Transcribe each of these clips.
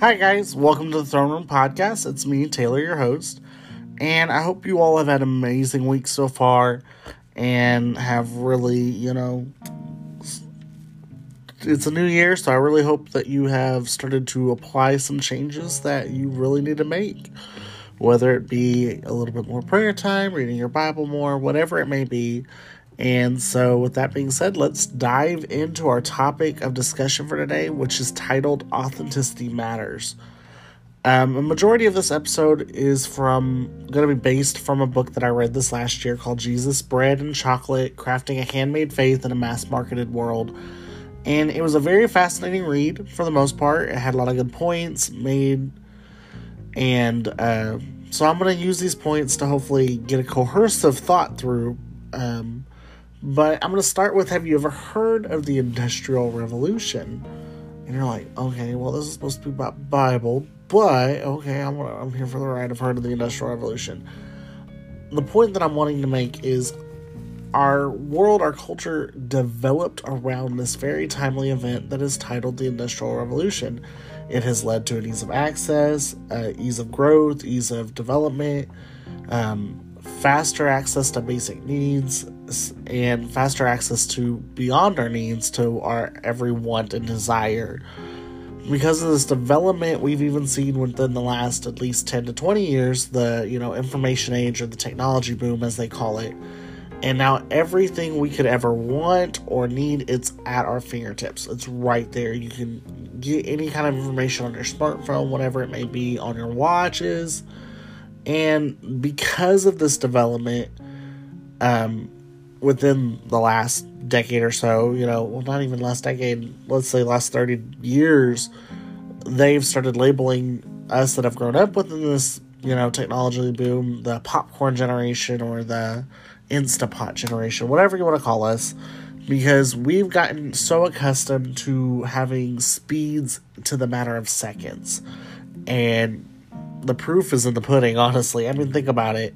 Hi, guys. Welcome to the Throne Room Podcast. It's me, Taylor, your host. And I hope you all have had an amazing week so far and have really, you know, it's a new year, so I really hope that you have started to apply some changes that you really need to make. Whether it be a little bit more prayer time, reading your Bible more, whatever it may be. And so, with that being said, let's dive into our topic of discussion for today, which is titled Authenticity Matters. Um, a majority of this episode is from going to be based from a book that I read this last year called Jesus, Bread and Chocolate Crafting a Handmade Faith in a Mass Marketed World. And it was a very fascinating read for the most part. It had a lot of good points made. And uh, so I'm going to use these points to hopefully get a cohesive thought through. Um, but I'm going to start with Have you ever heard of the Industrial Revolution? And you're like, okay, well, this is supposed to be about Bible, but okay, I'm, I'm here for the ride. I've heard of the Industrial Revolution. The point that I'm wanting to make is our world, our culture developed around this very timely event that is titled the Industrial Revolution. It has led to an ease of access, uh, ease of growth, ease of development, um, faster access to basic needs, and faster access to beyond our needs to our every want and desire. Because of this development we've even seen within the last at least 10 to 20 years the you know information age or the technology boom as they call it. And now everything we could ever want or need it's at our fingertips. It's right there. You can get any kind of information on your smartphone whatever it may be on your watches. And because of this development um within the last decade or so, you know, well, not even last decade, let's say last 30 years, they've started labeling us that have grown up within this, you know, technology boom, the popcorn generation or the Instapot generation, whatever you want to call us, because we've gotten so accustomed to having speeds to the matter of seconds. And the proof is in the pudding, honestly. I mean, think about it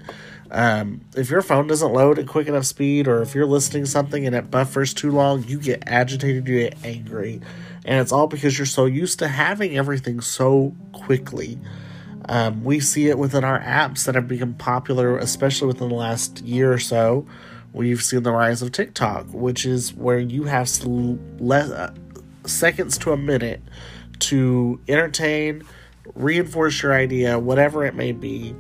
um, if your phone doesn't load at quick enough speed, or if you're listening something and it buffers too long, you get agitated, you get angry, and it's all because you're so used to having everything so quickly. Um, we see it within our apps that have become popular, especially within the last year or so. We've seen the rise of TikTok, which is where you have less uh, seconds to a minute to entertain, reinforce your idea, whatever it may be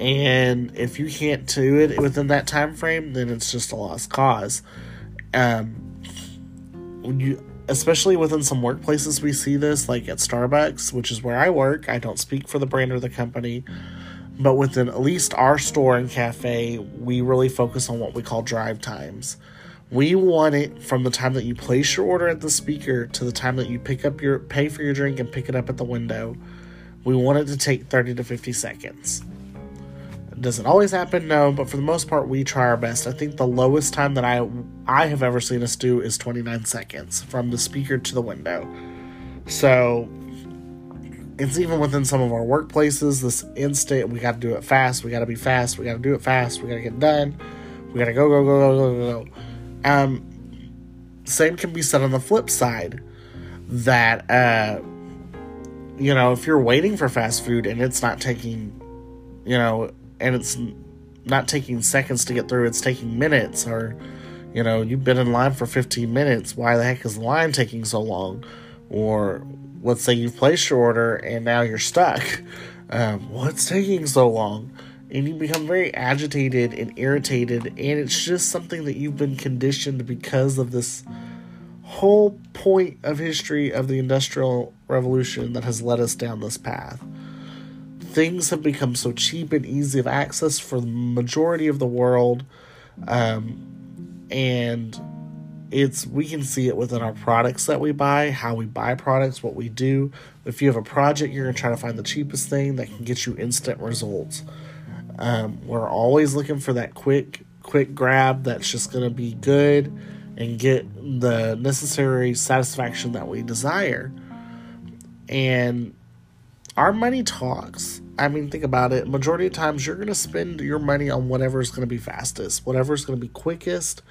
and if you can't do it within that time frame then it's just a lost cause. Um you especially within some workplaces we see this like at starbucks which is where i work. I don't speak for the brand or the company. But within at least our store and cafe we really focus on what we call drive times. We want it from the time that you place your order at the speaker to the time that you pick up your pay for your drink and pick it up at the window. We want it to take 30 to 50 seconds does it always happen? No, but for the most part, we try our best. I think the lowest time that I I have ever seen us do is 29 seconds from the speaker to the window. So it's even within some of our workplaces. This instant, we got to do it fast. We got to be fast. We got to do it fast. We got to get done. We got to go go go go go go. Um, same can be said on the flip side. That uh, you know, if you're waiting for fast food and it's not taking, you know, and it's not taking seconds to get through, it's taking minutes, or, you know, you've been in line for 15 minutes, why the heck is the line taking so long? Or let's say you've placed your order and now you're stuck. Um, what's taking so long? And you become very agitated and irritated, and it's just something that you've been conditioned because of this whole point of history of the Industrial Revolution that has led us down this path things have become so cheap and easy of access for the majority of the world um, and it's we can see it within our products that we buy how we buy products what we do. If you have a project you're going to try to find the cheapest thing that can get you instant results. Um, we're always looking for that quick quick grab that's just going to be good and get the necessary satisfaction that we desire. And our money talks. I mean, think about it. Majority of times, you're going to spend your money on whatever is going to be fastest, whatever is going to be quickest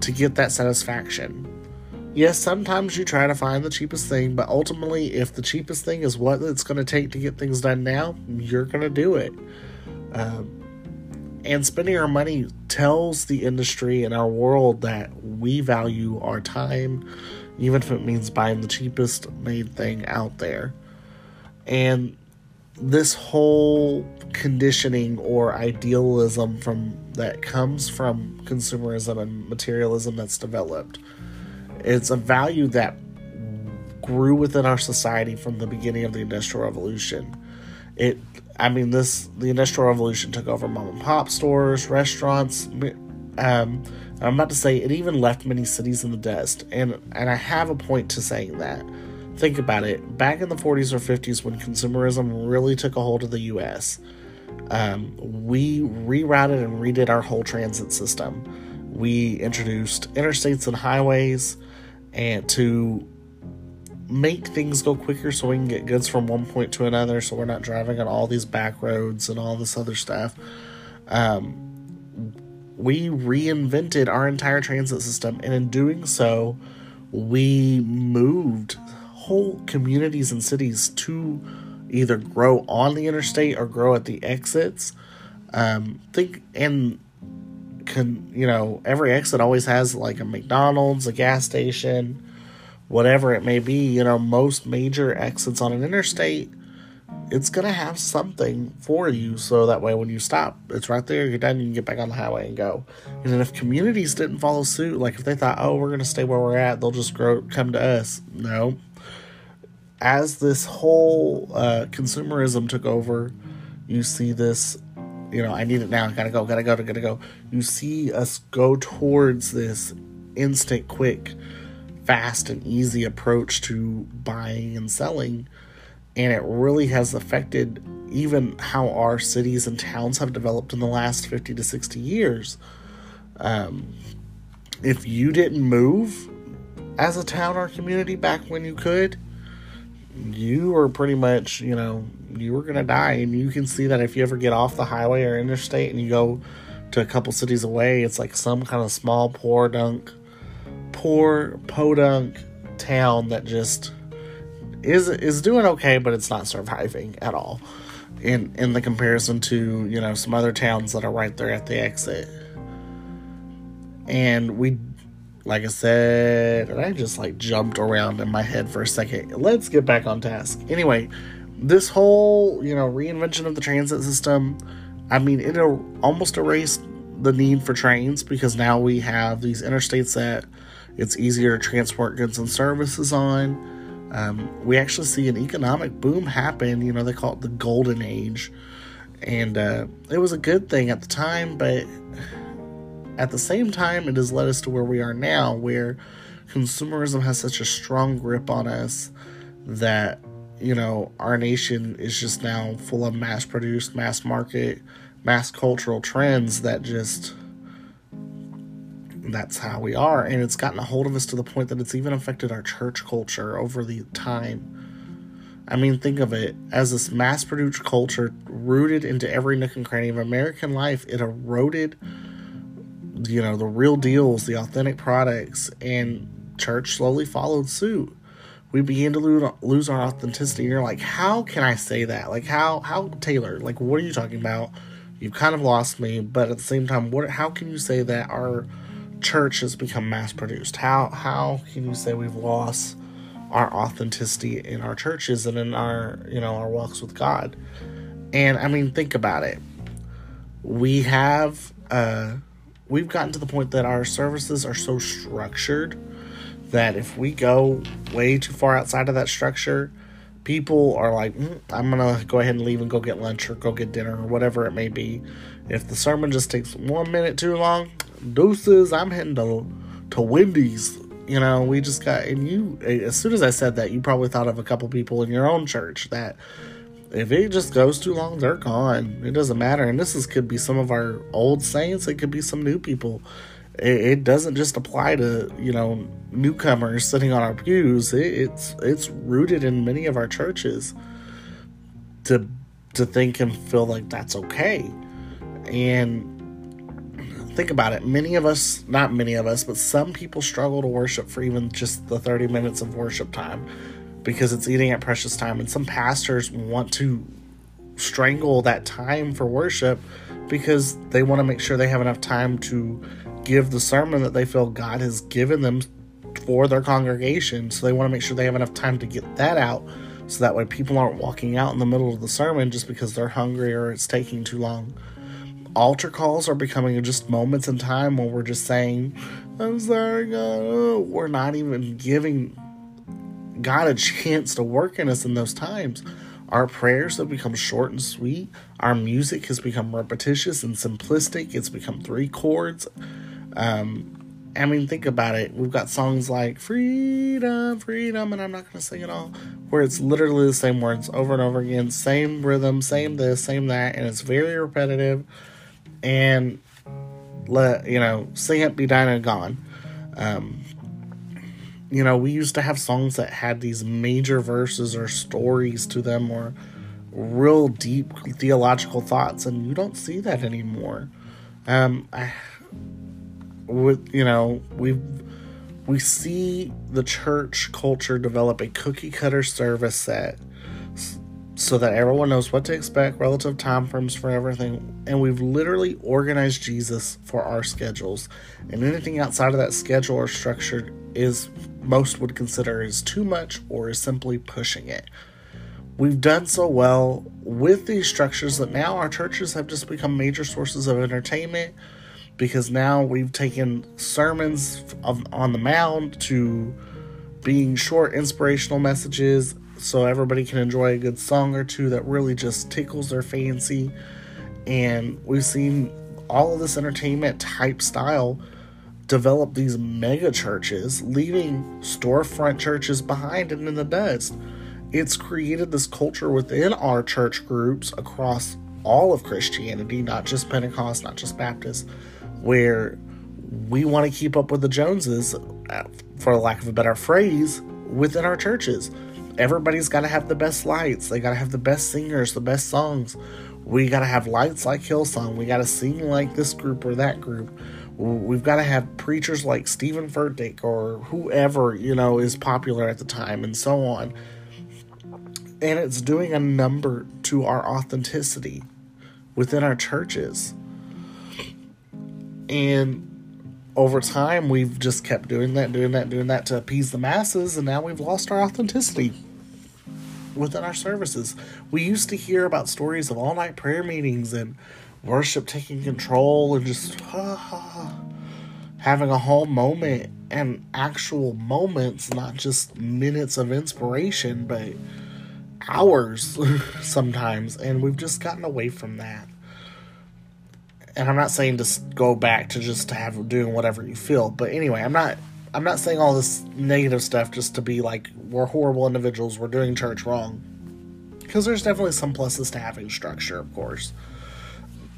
to get that satisfaction. yes, sometimes you try to find the cheapest thing, but ultimately, if the cheapest thing is what it's going to take to get things done now, you're going to do it. Um, and spending our money tells the industry and our world that we value our time, even if it means buying the cheapest made thing out there. And this whole conditioning or idealism from that comes from consumerism and materialism that's developed it's a value that grew within our society from the beginning of the industrial revolution. It i mean this the industrial revolution took over mom and pop stores restaurants um, i'm about to say it even left many cities in the dust. And and i have a point to saying that Think about it. Back in the 40s or 50s, when consumerism really took a hold of the US, um, we rerouted and redid our whole transit system. We introduced interstates and highways and to make things go quicker so we can get goods from one point to another so we're not driving on all these back roads and all this other stuff. Um, we reinvented our entire transit system, and in doing so, we moved whole communities and cities to either grow on the interstate or grow at the exits. Um, think and can you know every exit always has like a McDonald's, a gas station, whatever it may be. You know most major exits on an interstate, it's gonna have something for you so that way when you stop, it's right there. You're done. You can get back on the highway and go. And then if communities didn't follow suit, like if they thought, oh, we're gonna stay where we're at, they'll just grow come to us. No, as this whole uh, consumerism took over, you see this, you know, I need it now, gotta go, gotta go, gotta go. You see us go towards this instant, quick, fast, and easy approach to buying and selling. And it really has affected even how our cities and towns have developed in the last 50 to 60 years. Um, if you didn't move as a town or community back when you could, you are pretty much, you know, you were going to die. And you can see that if you ever get off the highway or interstate and you go to a couple cities away, it's like some kind of small, poor dunk, poor podunk town that just is is doing okay, but it's not surviving at all. In in the comparison to you know some other towns that are right there at the exit, and we like I said, and I just like jumped around in my head for a second. Let's get back on task. Anyway, this whole, you know, reinvention of the transit system, I mean, it almost erased the need for trains because now we have these interstates that it's easier to transport goods and services on. Um, we actually see an economic boom happen. You know, they call it the golden age. And uh, it was a good thing at the time, but at the same time, it has led us to where we are now, where consumerism has such a strong grip on us that, you know, our nation is just now full of mass produced, mass market, mass cultural trends that just that's how we are. And it's gotten a hold of us to the point that it's even affected our church culture over the time. I mean think of it. As this mass produced culture rooted into every nook and cranny of american life it eroded you know, the real deals, the authentic products, and church slowly followed suit. We began to lose, our authenticity. You're like, how can I say that? Like, how, how, Taylor, like, what are you talking about? You've kind of lost me, but at the same time, what, how can you say that our church has become mass produced? How, how can you say we've lost our authenticity in our churches and in our, you know, our walks with God? And I mean, think about it. We have, uh, we've gotten to the point that our services are so structured that if we go way too far outside of that structure, people are like, mm, I'm going to go ahead and leave and go get lunch or go get dinner or whatever it may be. If the sermon just takes one minute too long, deuces, I'm heading to, to Wendy's. You know, we just got, and you, as soon as I said that, you probably thought of a couple people in your own church that if it just goes too long, they're gone. It doesn't matter. And this is could be some of our old saints. It could be some new people. It, it doesn't just apply to you know newcomers sitting on our pews. It, it's it's rooted in many of our churches to to think and feel like that's okay. And think about it. Many of us, not many of us, but some people struggle to worship for even just the 30 minutes of worship time because it's eating at precious time. And some pastors want to strangle that time for worship because they want to make sure they have enough time to give the sermon that they feel God has given them for their congregation. So they want to make sure they have enough time to get that out so that way people aren't walking out in the middle of the sermon just because they're hungry or it's taking too long. Altar calls are becoming just moments in time where we're just saying, I'm sorry, God. Oh, we're not even giving God a chance to work in us in those times. Our prayers have become short and sweet. Our music has become repetitious and simplistic. It's become three chords. Um, I mean, think about it. We've got songs like Freedom, Freedom, and I'm not going to sing it all, where it's literally the same words over and over again, same rhythm, same this, same that, and it's very repetitive. And let, you know, sing it, be done, and gone. Um, you know, we used to have songs that had these major verses or stories to them or real deep theological thoughts, and you don't see that anymore. Um, I with you know we we see the church culture develop a cookie cutter service set so that everyone knows what to expect relative time frames for everything. And we've literally organized jesus for our schedules. And anything outside of that schedule or structure is most would consider is too much or is simply pushing it. We've done so well with these structures that now our churches have just become major sources of entertainment because now we've taken sermons on the mound to being short inspirational messages so everybody can enjoy a good song or two that really just tickles their fancy and we've seen all of this entertainment type style develop these mega churches leaving storefront churches behind and in the dust it's created this culture within our church groups across all of christianity not just pentecost not just baptist where we want to keep up with the Joneses, uh, for lack of a better phrase, within our churches. Everybody's got to have the best lights. They got to have the best singers, the best songs. We got to have lights like Hillsong. We got to sing like this group or that group. We've got to have preachers like Steven Furtick or whoever, you know, is popular at the time and so on. And it's doing a number to our authenticity within our churches. And over time, we've just kept doing that, doing that, doing that to appease the masses, and now we've lost our authenticity within our services. We used to hear about stories of all night prayer meetings and worship taking control and just having a whole moment and actual moments, not just minutes of inspiration, but hours sometimes. And we've just gotten away from that and I'm not saying to go back to just to have doing whatever you feel, but anyway, I'm not I'm not saying all this negative stuff just to be like we're horrible individuals, we're doing church wrong. Because there's definitely some pluses to having structure, of course.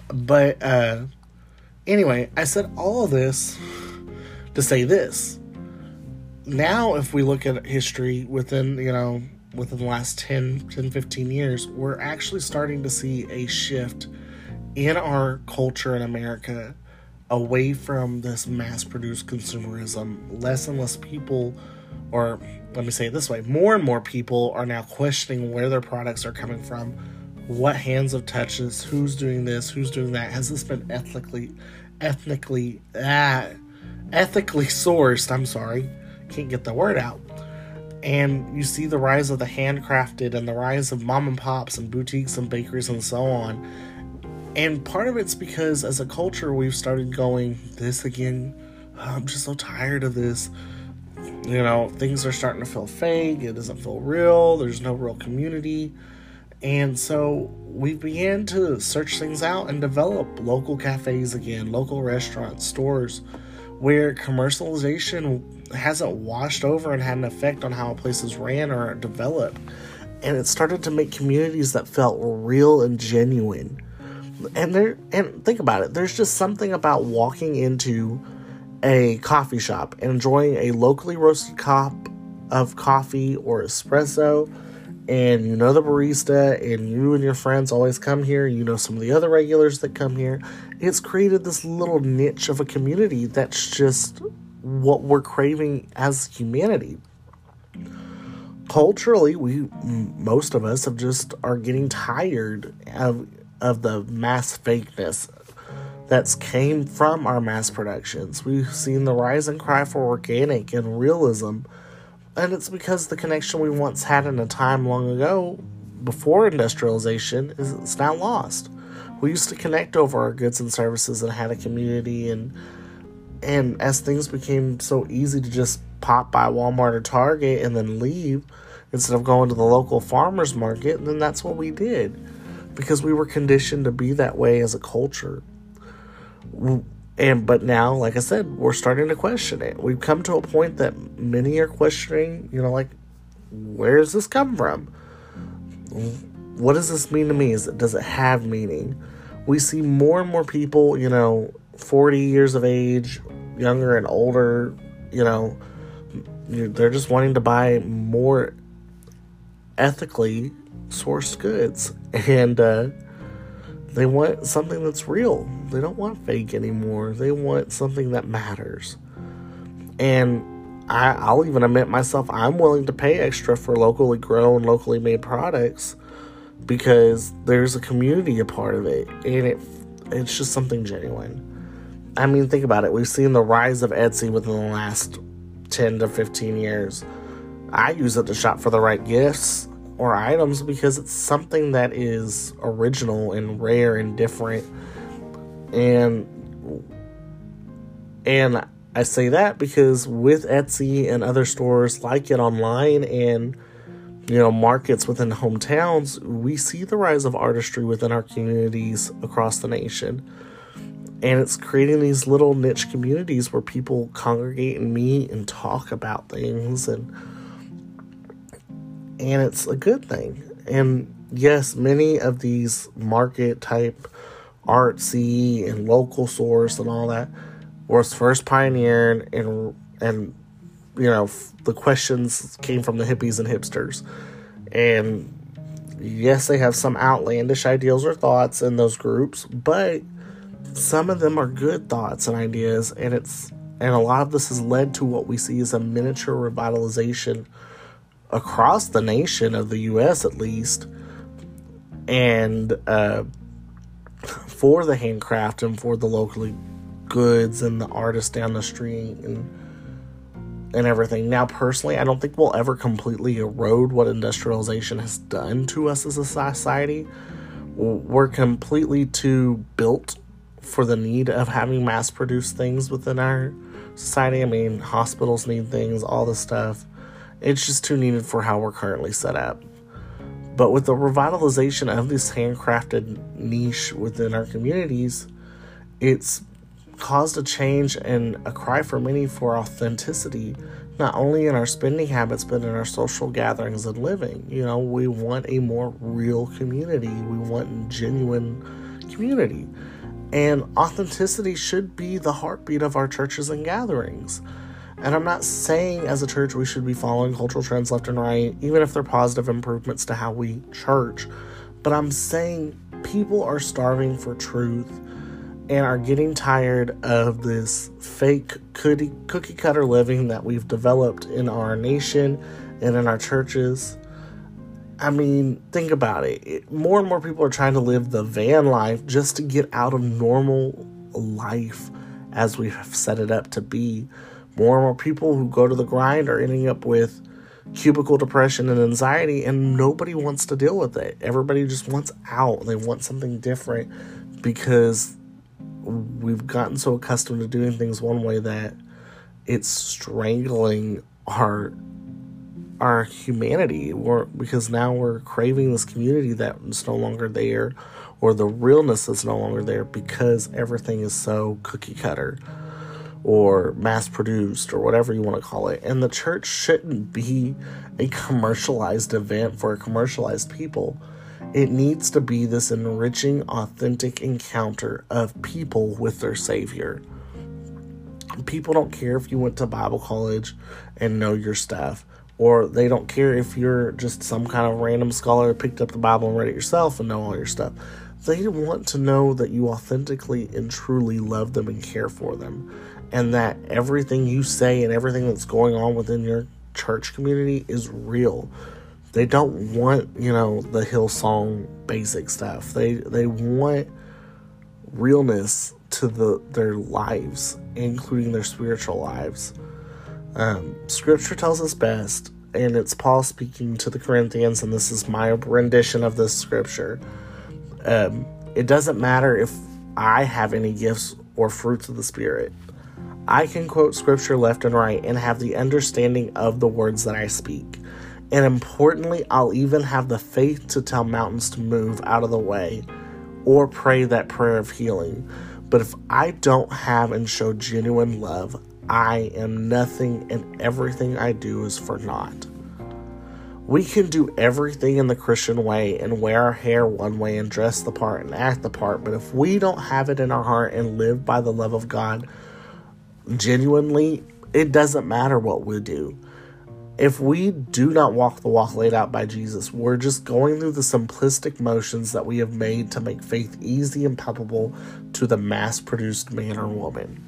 But uh anyway, I said all of this to say this. Now if we look at history within, you know, within the last 10 10 15 years, we're actually starting to see a shift in our culture in America away from this mass produced consumerism. Less and less people, or let me say it this way, more and more people are now questioning where their products are coming from, what hands touched this, who's doing this, who's doing that. Has this been ethically, ethnically, ah, ethically sourced? I'm sorry, can't get the word out. And you see the rise of the handcrafted and the rise of mom and pops and boutiques and bakeries and so on and part of it's because as a culture, we've started going, this again, I'm just so tired of this. You know, things are starting to feel fake. It doesn't feel real. There's no real community. And so we began to search things out and develop local cafes again, local restaurants, stores, where commercialization hasn't washed over and had an effect on how places ran or developed. And it started to make communities that felt real and genuine and there and think about it there's just something about walking into a coffee shop and enjoying a locally roasted cup of coffee or espresso and you know the barista and you and your friends always come here you know some of the other regulars that come here it's created this little niche of a community that's just what we're craving as humanity. Culturally we most of us have just are getting tired of of the mass fakeness that's came from our mass productions we've seen the rise and cry for organic and realism and it's because the connection we once had in a time long ago, before industrialization, is now lost. We used to connect over our goods and services and had a community and and as things became so easy to just pop by Walmart or Target and then leave instead of going to the local farmers market, then that's what we did because we were conditioned to be that way as a culture. And but now like i said we're starting to question it. We've come to a point that many are questioning you know like where does this come from? What does this mean to me? Is it does it have meaning? We see more and more people you know 40 years of age younger and older you know they're just wanting to buy more ethically sourced goods and uh they want something that's real. They don't want fake anymore. They want something that matters. And I, I'll even admit myself, I'm willing to pay extra for locally grown, locally made products because there's a community a part of it, and it it's just something genuine. I mean, think about it. We've seen the rise of Etsy within the last 10 to 15 years. I use it to shop for the right gifts or items because it's something that is original and rare and different. And and I say that because with Etsy and other stores like it online and you know markets within hometowns we see the rise of artistry within our communities across the nation. And it's creating these little niche communities where people congregate and meet and talk about things and and it's a good thing. And yes, many of these market type artsy and local source and all that was first pioneered and and you know the questions came from the hippies and hipsters and yes they have some outlandish ideals or thoughts in those groups but some of them are good thoughts and ideas and it's and a lot of this has led to what we see as a miniature revitalization across the nation of the U.S. at least, and uh, for the handcraft and for the locally goods and the artists down the street and and everything. Now, personally, I don't think we'll ever completely erode what industrialization has done to us as a society. We're completely too built for the need of having mass produced things within our society. I mean, hospitals need things, all this stuff. It's just too needed for how we're currently set up. But with the revitalization of this handcrafted niche within our communities, it's caused a change and a cry for many for authenticity, not only in our spending habits, but in our social gatherings and living. You know, we want a more real community, we want genuine community. And authenticity should be the heartbeat of our churches and gatherings. And I'm not saying as a church we should be following cultural trends left and right, even if they're positive improvements to how we church. But I'm saying people are starving for truth and are getting tired of this fake cookie, cookie cutter living that we've developed in our nation and in our churches. I mean, think about it. More and more people are trying to live the van life just to get out of normal life as we've set it up to be more and more people who go to the grind are ending up with cubicle depression and anxiety, and nobody wants to deal with it. Everybody just wants out. They want something different because we've gotten so accustomed to doing things one way that it's strangling our our humanity we're, because now we're craving this community that's no longer there or the realness that's no longer there because everything is so cookie cutter or mass produced or whatever you want to call it. And the church shouldn't be a commercialized event for commercialized people. It needs to be this enriching, authentic encounter of people with their Savior. People don't care if you went to Bible college and know your stuff. or they don't care if you're just some kind of random scholar picked up the Bible and read it yourself and know all your stuff. They want to know that you authentically and truly love them and care for them, and that everything you say and everything that's going on within your church community is real. They don't want, you know, the Hillsong basic stuff. They they want realness to the their lives, including their spiritual lives. Um, scripture tells us best, and it's Paul speaking to the Corinthians, and this is my rendition of this scripture. Um, it doesn't matter if I have any gifts or fruits of the Spirit. I can quote scripture left and right and have the understanding of the words that I speak. And importantly, I'll even have the faith to tell mountains to move out of the way or pray that prayer of healing. But if I don't have and show genuine love, I am nothing and everything I do is for naught. We can do everything in the Christian way and wear our hair one way and dress the part and act the part, but if we don't have it in our heart and live by the love of God genuinely, it doesn't matter what we do. If we do not walk the walk laid out by Jesus, we're just going through the simplistic motions that we have made to make faith easy and palpable to the mass produced man or woman.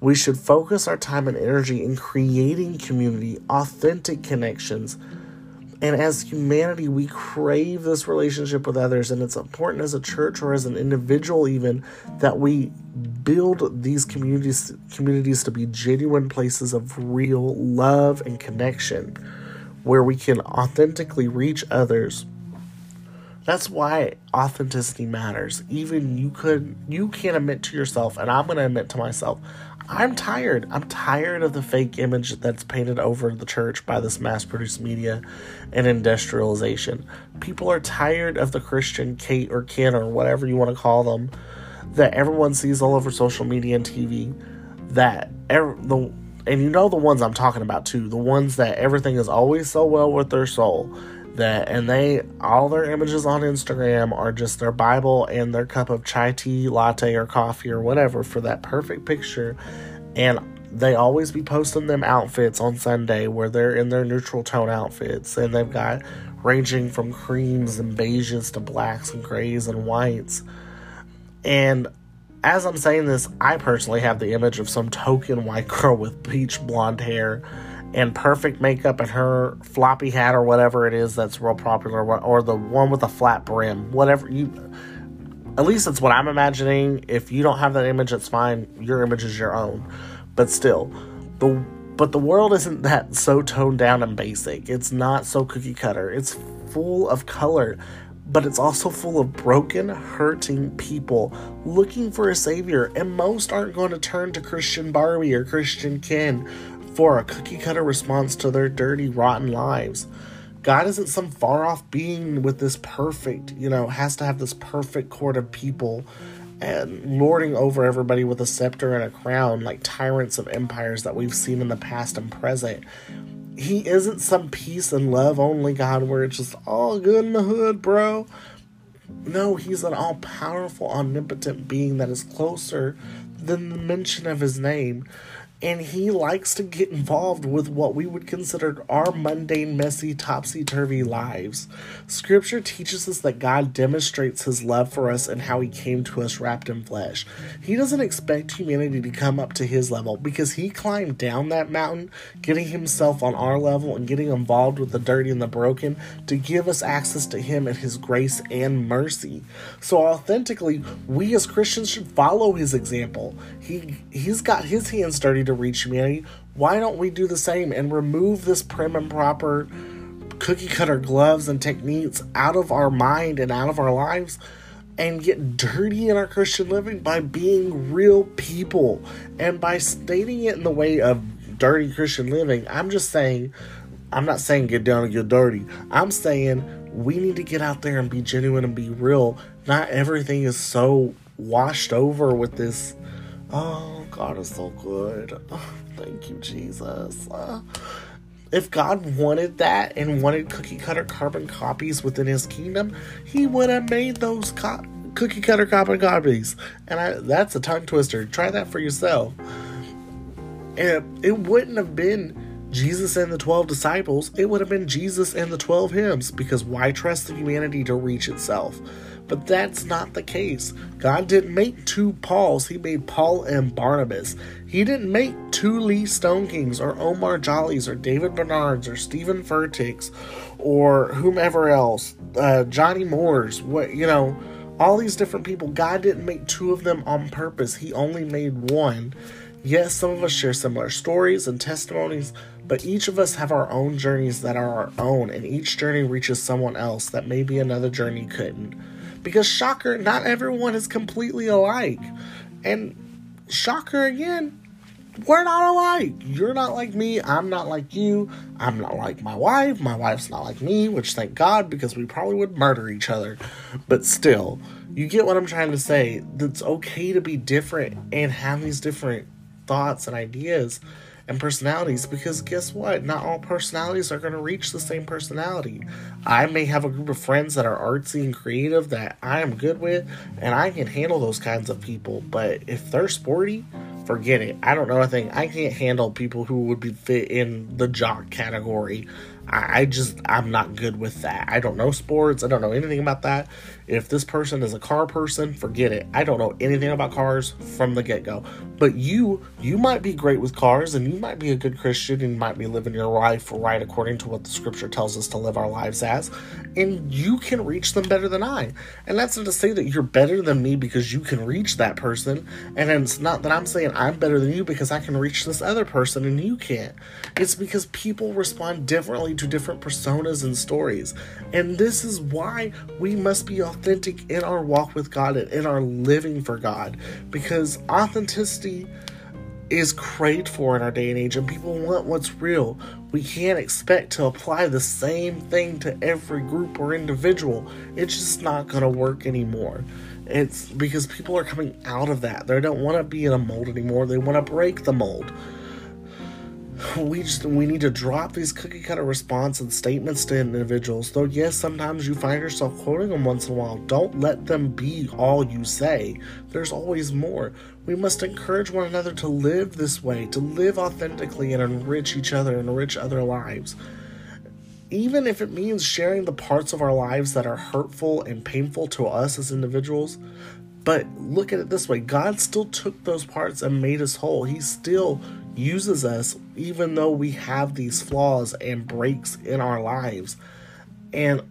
We should focus our time and energy in creating community, authentic connections. And as humanity, we crave this relationship with others, and it's important as a church or as an individual, even that we build these communities communities to be genuine places of real love and connection, where we can authentically reach others. That's why authenticity matters. Even you could you can admit to yourself, and I'm gonna admit to myself, I'm tired. I'm tired of the fake image that's painted over the church by this mass produced media and industrialization. People are tired of the Christian Kate or Ken or whatever you want to call them that everyone sees all over social media and TV. That the and you know the ones I'm talking about too. The ones that everything is always so well with their soul that and they all their images on Instagram are just their Bible and their cup of chai tea, latte, or coffee or whatever for that perfect picture. And they always be posting them outfits on Sunday where they're in their neutral tone outfits and they've got ranging from creams and beiges to blacks and grays and whites. And as I'm saying this, I personally have the image of some token white girl with peach blonde hair and perfect makeup and her floppy hat or whatever it is that's real popular or the one with a flat brim whatever you at least that's what i'm imagining. If you don't have that image it's fine. Your image is your own. But still the but the world isn't that so toned down and basic. It's not so cookie cutter. It's full of color but it's also full of broken, hurting people looking for a savior, and most aren't going to turn to Christian Barbie or Christian Ken for a cookie cutter response to their dirty, rotten lives. God isn't some far off being with this perfect, you know, has to have this perfect court of people and lording over everybody with a scepter and a crown like tyrants of empires that we've seen in the past and present. He isn't some peace and love only God where it's just all good in the hood, bro. No, he's an all powerful, omnipotent being that is closer than the mention of his name and he likes to get involved with what we would consider our mundane, messy, topsy turvy lives. Scripture teaches us that God demonstrates his love for us and how he came to us wrapped in flesh. He doesn't expect humanity to come up to his level because he climbed down that mountain, getting himself on our level and getting involved with the dirty and the broken to give us access to him and his grace and mercy. So authentically, we as Christians should follow his example. He he's got his hands dirty to reach humanity, why don't we do the same and remove this prim and proper cookie cutter gloves and techniques out of our mind and out of our lives and get dirty in our Christian living by being real people and by stating it in the way of dirty Christian living? I'm just saying, I'm not saying get down and get dirty. I'm saying we need to get out there and be genuine and be real. Not everything is so washed over with this, oh, God is so good. Oh, thank you, Jesus. Uh, if God wanted that and wanted cookie cutter carbon copies within his kingdom, he would have made those co- cookie cutter carbon copies. And I, that's a tongue twister. Try that for yourself. And it wouldn't have been Jesus and the 12 disciples, it would have been Jesus and the 12 hymns because why trust in humanity to reach itself? But that's not the case. God didn't make two Pauls, He made Paul and Barnabas. He didn't make two Lee Stonekings or Omar Jollies or David Bernards or Steven Furticks or whomever else, uh, Johnny Moores, what, you know, all these different people. God didn't make two of them on purpose, He only made one. Yes, some of us share similar stories and testimonies, but each of us have our own journeys that are our own, and each journey reaches someone else that maybe another journey couldn't. Because, shocker, not everyone is completely alike. And, shocker again, we're not alike. You're not like me. I'm not like you. I'm not like my wife. My wife's not like me, which thank God because we probably would murder each other. But still, you get what I'm trying to say. It's okay to be different and have these different thoughts and ideas and personalities because guess what? Not all personalities are going to reach the same personality. I may have a group of friends that are artsy and creative that I am good with, and I can handle those kinds of people. But if they're sporty, forget it. I don't know a thing. I can't handle people who would be fit in the jock category. I, I just, I'm not good with that. I don't know sports. I don't know anything about that. If this person is a car person, forget it. I don't know anything about cars from the get go. But you, you might be great with cars and you might be a good Christian and you might be living your life right according to what the scripture tells us to live our lives as. And you can reach them better than I. And that's not to say that you're better than me because you can reach that person. And it's not that I'm saying I'm better than you because I can reach this other person and you can't. It's because people respond differently to different personas and stories. And this is why we must be authentic in our walk with God and in our living for God. Because authenticity is craved for in our day and age, and people want what's real. We can't expect to apply the same thing to every group or individual. It's just not going to work anymore. It's because people are coming out of that. They don't want to be in a mold anymore, they want to break the mold we just we need to drop these cookie cutter response and statements to individuals. Though yes, sometimes you find yourself quoting them once in a while. Don't let them be all you say. There's always more. We must encourage one another to live this way, to live authentically and enrich each other, and enrich other lives. Even if it means sharing the parts of our lives that are hurtful and painful to us as individuals, but look at it this way God still took those parts and made us whole. He still uses us even though we have these flaws and breaks in our lives. And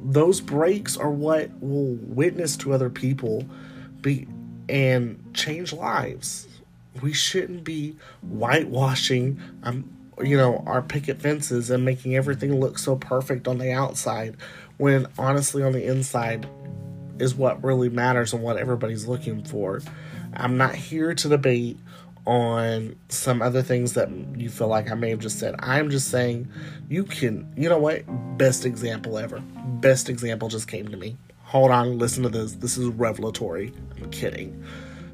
those breaks are what will witness to other people be and change lives. We shouldn't be whitewashing um you know our picket fences and making everything look so perfect on the outside when honestly on the inside is what really matters and what everybody's looking for. I'm not here to debate on some other things that you feel like I may have just said. I'm just saying you can, you know what? Best example ever. Best example just came to me. Hold on, listen to this. This is revelatory. I'm kidding.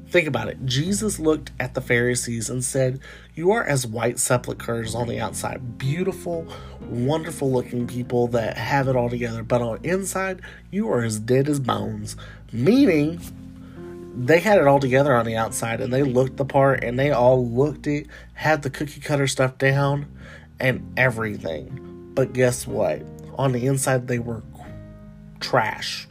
Think about it. Jesus looked at the Pharisees and said, You are as white sepulchres on the outside, beautiful, wonderful looking people that have it all together, but on inside, you are as dead as bones. Meaning, they had it all together on the outside and they looked the part and they all looked it, had the cookie cutter stuff down and everything. But guess what? On the inside, they were trash.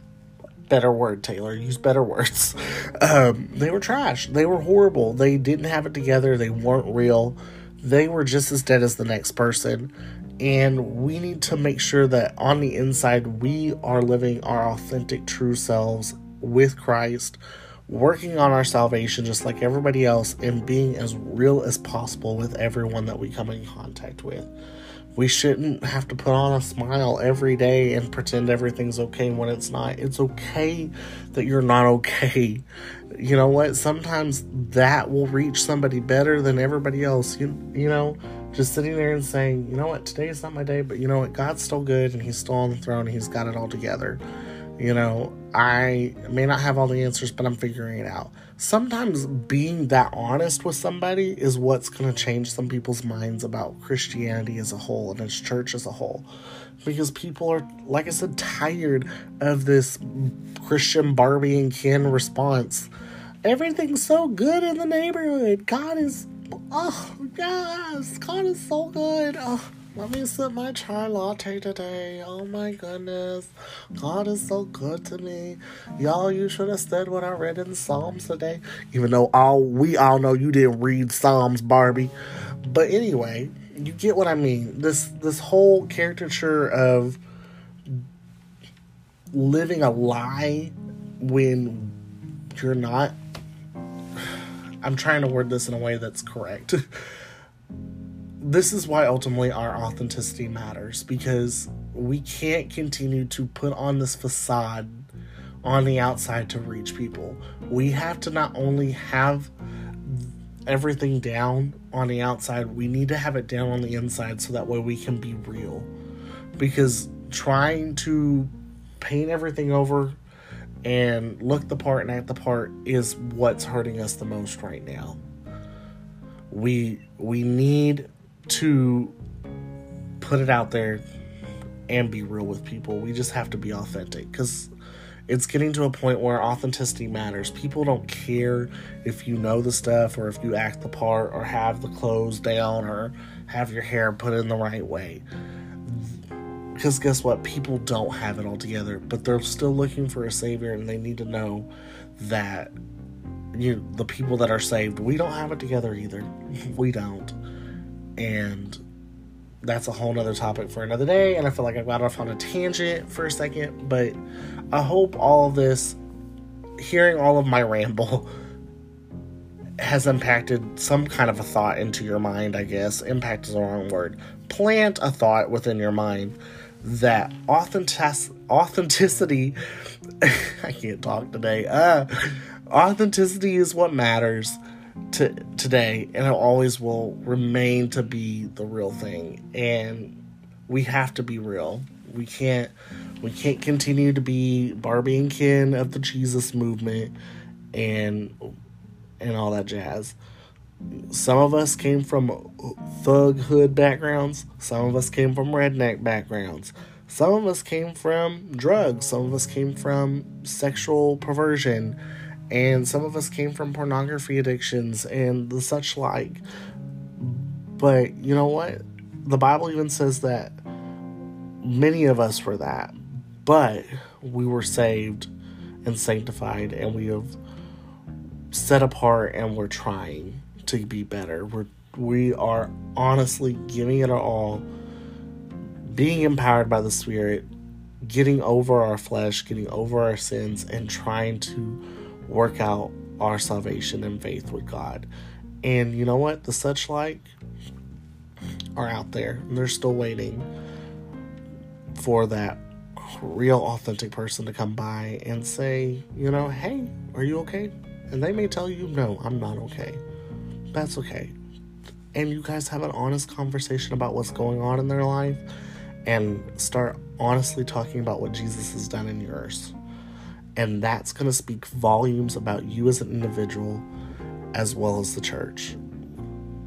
Better word, Taylor. Use better words. Um, they were trash. They were horrible. They didn't have it together. They weren't real. They were just as dead as the next person. And we need to make sure that on the inside, we are living our authentic, true selves with Christ working on our salvation just like everybody else and being as real as possible with everyone that we come in contact with. We shouldn't have to put on a smile every day and pretend everything's okay when it's not. It's okay that you're not okay. You know what? Sometimes that will reach somebody better than everybody else. You, you know, just sitting there and saying, you know what, today is not my day, but you know what, God's still good and He's still on the throne and He's got it all together. You know, I may not have all the answers, but I'm figuring it out. Sometimes being that honest with somebody is what's going to change some people's minds about Christianity as a whole and its church as a whole. Because people are, like I said, tired of this Christian Barbie and Ken response. Everything's so good in the neighborhood. God is Oh, yes, God is so good. Oh, let me sip my chai latte today. Oh my goodness. God is so good to me. Y'all, you should have said what I read in Psalms today. Even though all we all know you didn't read Psalms, Barbie. But anyway, you get what I mean. This this whole caricature of living a lie when you're not I'm trying to word this in a way that's correct. this is why ultimately our authenticity matters because we can't continue to put on this facade on the outside to reach people. We have to not only have everything down on the outside, we need to have it down on the inside so that way we can be real. Because trying to paint everything over and look the part and act the part is what's hurting us the most right now. We we need to put it out there and be real with people. We just have to be authentic cuz it's getting to a point where authenticity matters. People don't care if you know the stuff or if you act the part or have the clothes down or have your hair put in the right way. Because guess what? People don't have it all together, but they're still looking for a savior, and they need to know that you the people that are saved, we don't have it together either. we don't. And that's a whole nother topic for another day. And I feel like I got off on a tangent for a second, but I hope all of this, hearing all of my ramble, has impacted some kind of a thought into your mind, I guess. Impact is the wrong word. Plant a thought within your mind that authentic- authenticity I can't talk today. Uh, authenticity is what matters to today and it always will remain to be the real thing and we have to be real. We can't we can't continue to be Barbie and Ken of the Jesus movement and and all that jazz. Some of us came from thug hood backgrounds. Some of us came from redneck backgrounds. Some of us came from drugs. Some of us came from sexual perversion. And some of us came from pornography addictions and the such like. But you know what? The Bible even says that many of us were that. But we were saved and sanctified and we have set apart and we're trying to be better. We're we are honestly giving it all, being empowered by the Spirit, getting over our flesh, getting over our sins, and trying to work out our salvation and faith with God. And you know what? The such like are out there, and they're still waiting for that real authentic person to come by and say, you know, hey, are you okay? And they may tell you, no, I'm not okay. That's okay. And you guys have an honest conversation about what's going on in their life and start honestly talking about what Jesus has done in yours. And that's going to speak volumes about you as an individual as well as the church.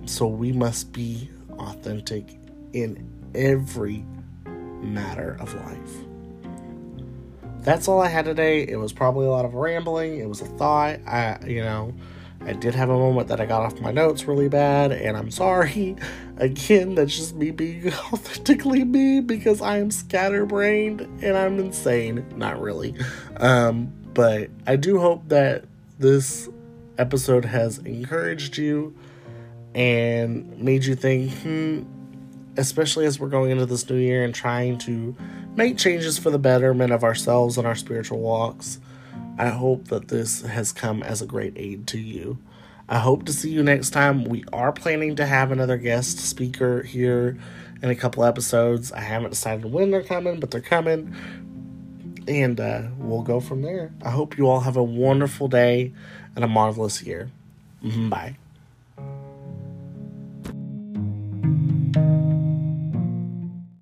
So we must be authentic in every matter of life. That's all I had today. It was probably a lot of rambling. It was a thought. I, you know, I did have a moment that I got off my notes really bad, and I'm sorry. Again, that's just me being authentically me because I am scatterbrained and I'm insane. Not really. Um, but I do hope that this episode has encouraged you and made you think, hmm, especially as we're going into this new year and trying to make changes for the betterment of ourselves and our spiritual walks. I hope that this has come as a great aid to you. I hope to see you next time. We are planning to have another guest speaker here in a couple episodes. I haven't decided when they're coming, but they're coming. And uh, we'll go from there. I hope you all have a wonderful day and a marvelous year. Bye.